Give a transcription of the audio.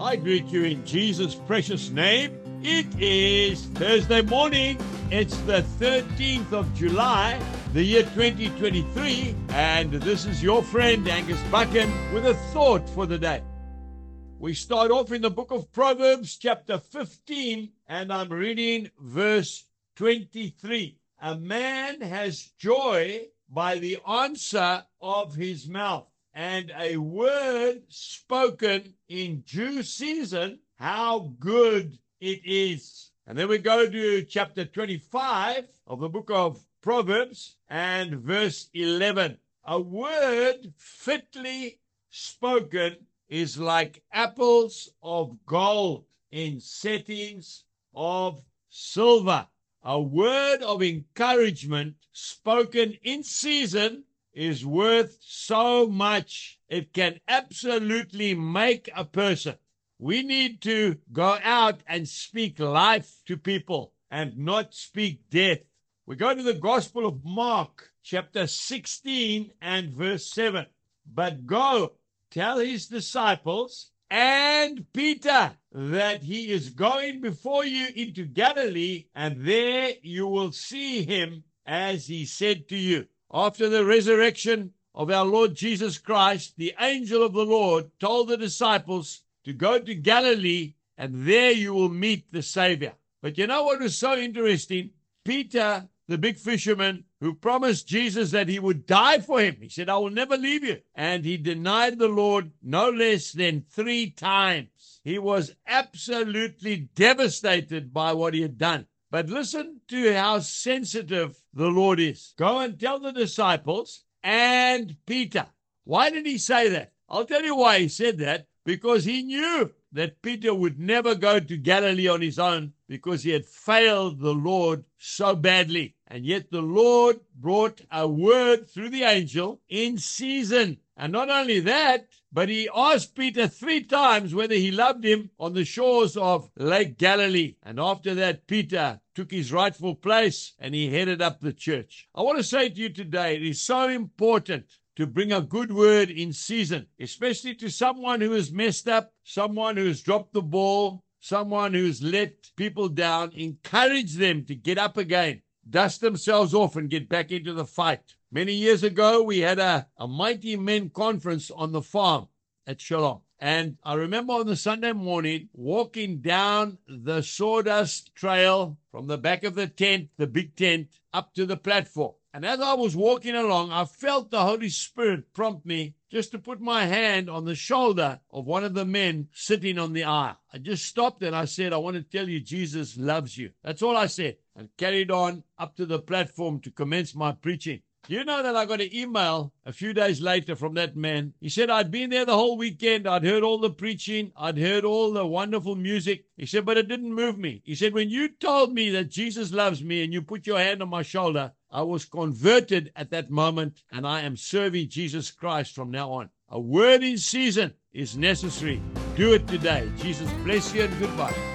I greet you in Jesus' precious name. It is Thursday morning. It's the 13th of July, the year 2023, and this is your friend Angus Buchan with a thought for the day. We start off in the book of Proverbs, chapter 15, and I'm reading verse 23. A man has joy by the answer of his mouth and a word spoken in due season, how good it is. And then we go to chapter 25 of the book of Proverbs and verse 11. A word fitly spoken is like apples of gold in settings of silver. A word of encouragement spoken in season is worth so much. It can absolutely make a person. We need to go out and speak life to people and not speak death. We go to the Gospel of Mark, chapter 16 and verse 7. But go tell his disciples and Peter that he is going before you into Galilee, and there you will see him as he said to you. After the resurrection of our Lord Jesus Christ, the angel of the Lord told the disciples to go to Galilee and there you will meet the Savior. But you know what was so interesting? Peter, the big fisherman who promised Jesus that he would die for him, he said, I will never leave you. And he denied the Lord no less than three times. He was absolutely devastated by what he had done. But listen to how sensitive the Lord is. Go and tell the disciples and Peter. Why did he say that? I'll tell you why he said that. Because he knew that Peter would never go to Galilee on his own because he had failed the Lord so badly. And yet the Lord brought a word through the angel in season. And not only that, but he asked Peter three times whether he loved him on the shores of Lake Galilee. And after that, Peter took his rightful place and he headed up the church. I want to say to you today, it is so important to bring a good word in season, especially to someone who has messed up, someone who has dropped the ball, someone who's let people down. Encourage them to get up again, dust themselves off, and get back into the fight. Many years ago, we had a, a mighty men conference on the farm at Shalom. And I remember on the Sunday morning walking down the sawdust trail from the back of the tent, the big tent, up to the platform. And as I was walking along, I felt the Holy Spirit prompt me just to put my hand on the shoulder of one of the men sitting on the aisle. I just stopped and I said, I want to tell you Jesus loves you. That's all I said. And carried on up to the platform to commence my preaching. You know that I got an email a few days later from that man. He said, I'd been there the whole weekend. I'd heard all the preaching. I'd heard all the wonderful music. He said, but it didn't move me. He said, when you told me that Jesus loves me and you put your hand on my shoulder, I was converted at that moment and I am serving Jesus Christ from now on. A word in season is necessary. Do it today. Jesus bless you and goodbye.